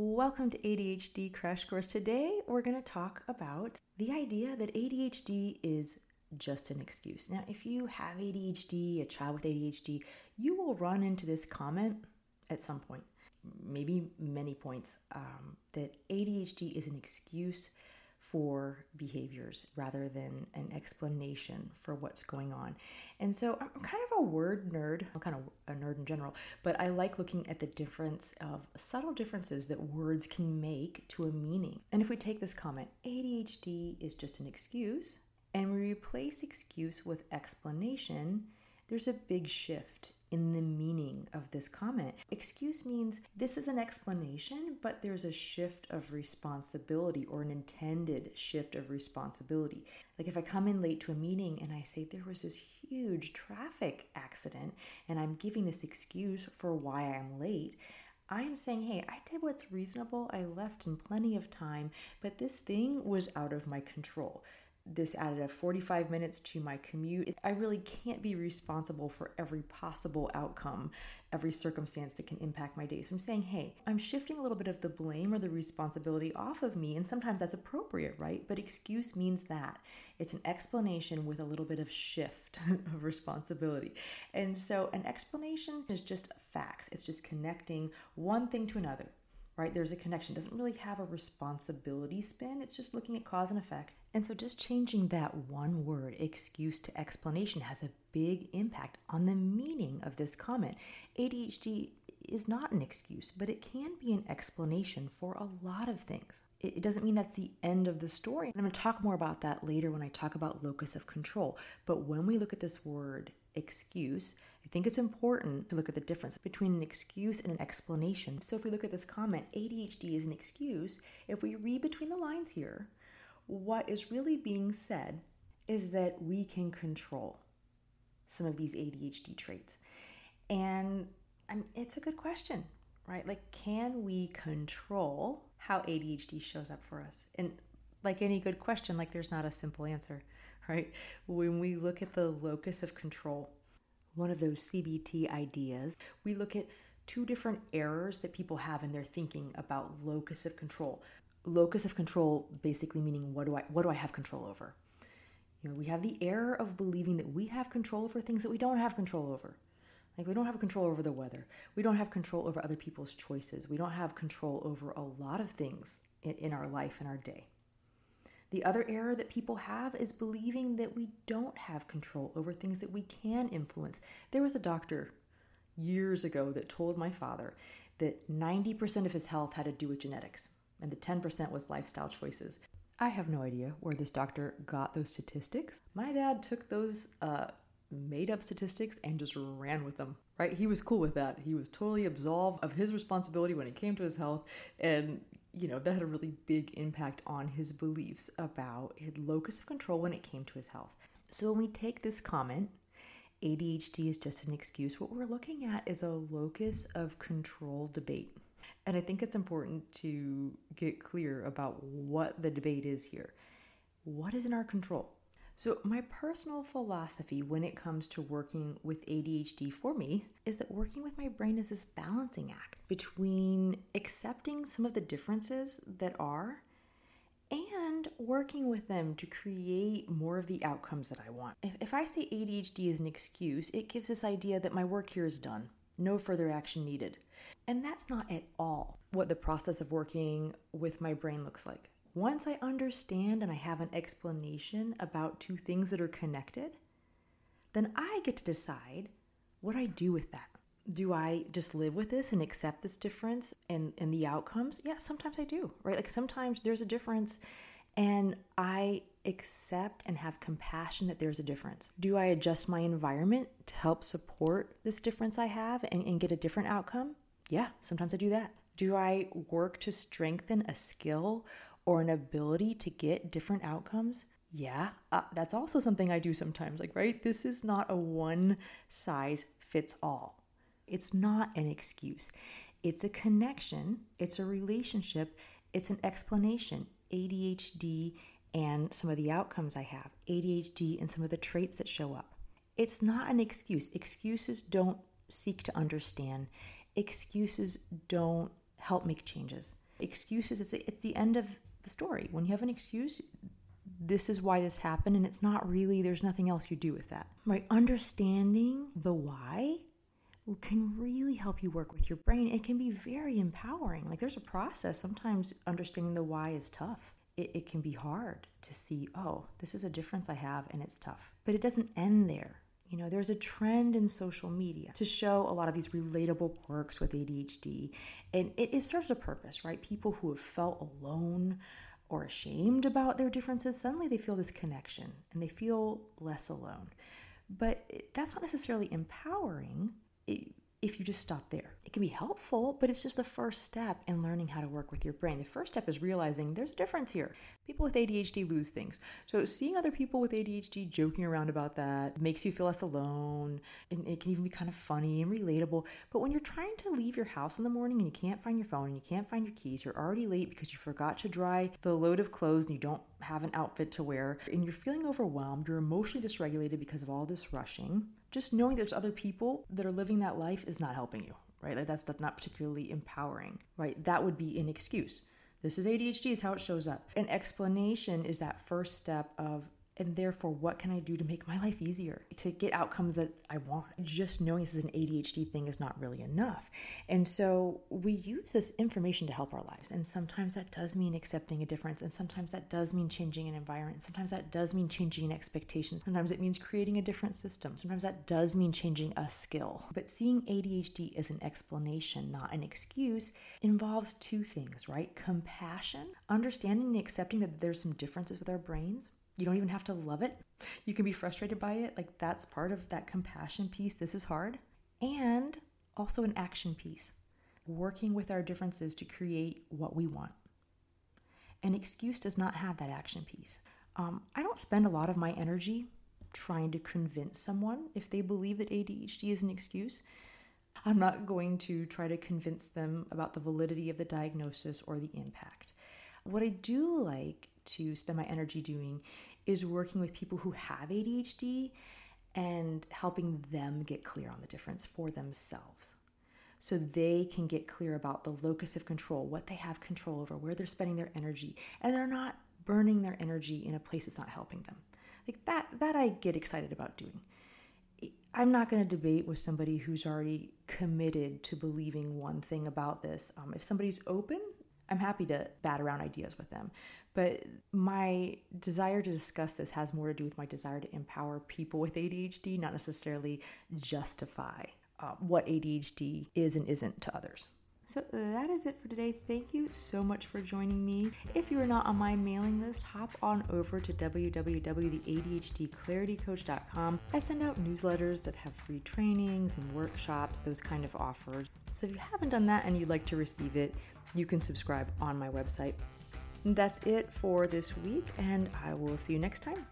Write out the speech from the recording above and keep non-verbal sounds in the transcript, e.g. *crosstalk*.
Welcome to ADHD Crash Course. Today we're going to talk about the idea that ADHD is just an excuse. Now, if you have ADHD, a child with ADHD, you will run into this comment at some point, maybe many points, um, that ADHD is an excuse for behaviors rather than an explanation for what's going on. And so I'm kind of a word nerd. I'm kind of a nerd in general, but I like looking at the difference of subtle differences that words can make to a meaning. And if we take this comment, ADHD is just an excuse, and we replace excuse with explanation, there's a big shift in the meaning of this comment. Excuse means this is an explanation, but there's a shift of responsibility or an intended shift of responsibility. Like if I come in late to a meeting and I say there was this huge traffic accident and I'm giving this excuse for why I'm late. I'm saying, hey, I did what's reasonable. I left in plenty of time, but this thing was out of my control this added a 45 minutes to my commute. I really can't be responsible for every possible outcome, every circumstance that can impact my day. So I'm saying, hey, I'm shifting a little bit of the blame or the responsibility off of me. And sometimes that's appropriate, right? But excuse means that it's an explanation with a little bit of shift *laughs* of responsibility. And so an explanation is just facts, it's just connecting one thing to another right? There's a connection. It doesn't really have a responsibility spin. It's just looking at cause and effect. And so just changing that one word, excuse to explanation, has a big impact on the meaning of this comment. ADHD is not an excuse, but it can be an explanation for a lot of things. It doesn't mean that's the end of the story. I'm going to talk more about that later when I talk about locus of control. But when we look at this word excuse, I think it's important to look at the difference between an excuse and an explanation. So if we look at this comment, ADHD is an excuse, if we read between the lines here, what is really being said is that we can control some of these ADHD traits. And I mean, it's a good question, right? Like, can we control how ADHD shows up for us? And like any good question, like there's not a simple answer, *laughs* right? When we look at the locus of control, one of those CBT ideas, we look at two different errors that people have in their thinking about locus of control. Locus of control basically meaning what do I what do I have control over? You know, we have the error of believing that we have control over things that we don't have control over. Like we don't have control over the weather. We don't have control over other people's choices. We don't have control over a lot of things in, in our life and our day. The other error that people have is believing that we don't have control over things that we can influence. There was a doctor years ago that told my father that 90% of his health had to do with genetics and the 10% was lifestyle choices. I have no idea where this doctor got those statistics. My dad took those uh, made up statistics and just ran with them, right? He was cool with that. He was totally absolved of his responsibility when it came to his health and you know, that had a really big impact on his beliefs about his locus of control when it came to his health. So when we take this comment, ADHD is just an excuse, what we're looking at is a locus of control debate. And I think it's important to get clear about what the debate is here. What is in our control? So, my personal philosophy when it comes to working with ADHD for me is that working with my brain is this balancing act between accepting some of the differences that are and working with them to create more of the outcomes that I want. If, if I say ADHD is an excuse, it gives this idea that my work here is done, no further action needed. And that's not at all what the process of working with my brain looks like. Once I understand and I have an explanation about two things that are connected, then I get to decide what I do with that. Do I just live with this and accept this difference and, and the outcomes? Yeah, sometimes I do, right? Like sometimes there's a difference and I accept and have compassion that there's a difference. Do I adjust my environment to help support this difference I have and, and get a different outcome? Yeah, sometimes I do that. Do I work to strengthen a skill or an ability to get different outcomes? Yeah, uh, that's also something I do sometimes. Like, right? This is not a one size fits all. It's not an excuse. It's a connection, it's a relationship, it's an explanation. ADHD and some of the outcomes I have, ADHD and some of the traits that show up. It's not an excuse. Excuses don't seek to understand, excuses don't help make changes. Excuses, it's, it's the end of the story. When you have an excuse, this is why this happened, and it's not really, there's nothing else you do with that. Right? Understanding the why can really help you work with your brain. It can be very empowering. Like there's a process. Sometimes understanding the why is tough. It, it, can be hard to see, oh, this is a difference I have and it's tough. But it doesn't end there. You know, there's a trend in social media to show a lot of these relatable quirks with ADHD, and it, it serves a purpose, right? People who have felt alone or ashamed about their differences, suddenly they feel this connection and they feel less alone. But that's not necessarily empowering if you just stop there. It can be helpful, but it's just the first step in learning how to work with your brain. The first step is realizing there's a difference here. People with ADHD lose things. So seeing other people with ADHD joking around about that makes you feel less alone. And it can even be kind of funny and relatable. But when you're trying to leave your house in the morning and you can't find your phone and you can't find your keys, you're already late because you forgot to dry the load of clothes and you don't have an outfit to wear, and you're feeling overwhelmed, you're emotionally dysregulated because of all this rushing, just knowing there's other people that are living that life is not helping you, right? Like that's, that's not particularly empowering, right? That would be an excuse. This is ADHD, is how it shows up. An explanation is that first step of and therefore what can i do to make my life easier to get outcomes that i want? Just knowing this is an adhd thing is not really enough. And so we use this information to help our lives and sometimes that does mean accepting a difference and sometimes that does mean changing an environment sometimes that does mean changing an expectation sometimes it means creating a different system sometimes that does mean changing a skill. But seeing adhd as an explanation not an excuse involves two things right? Compassion understanding and accepting that there's some differences with our brains you don't even have to love it. You can be frustrated by it. Like that's part of that compassion piece. This is hard. And also an action piece, working with our differences to create what we want. An excuse does not have that action piece. Um, I don't spend a lot of my energy trying to convince someone if they believe that ADHD is an excuse. I'm not going to try to convince them about the validity of the diagnosis or the impact. What I do like to spend my energy doing is working with people who have ADHD and helping them get clear on the difference for themselves so they can get clear about the locus of control, what they have control over, where they're spending their energy, and they're not burning their energy in a place that's not helping them. Like that that I get excited about doing. I'm not going to debate with somebody who's already committed to believing one thing about this. Um, if somebody's open, I'm happy to bat around ideas with them. But my desire to discuss this has more to do with my desire to empower people with ADHD, not necessarily justify uh, what ADHD is and isn't to others. So that is it for today. Thank you so much for joining me. If you are not on my mailing list, hop on over to www.theadhdclaritycoach.com. I send out newsletters that have free trainings and workshops, those kind of offers. So if you haven't done that and you'd like to receive it, you can subscribe on my website. That's it for this week, and I will see you next time.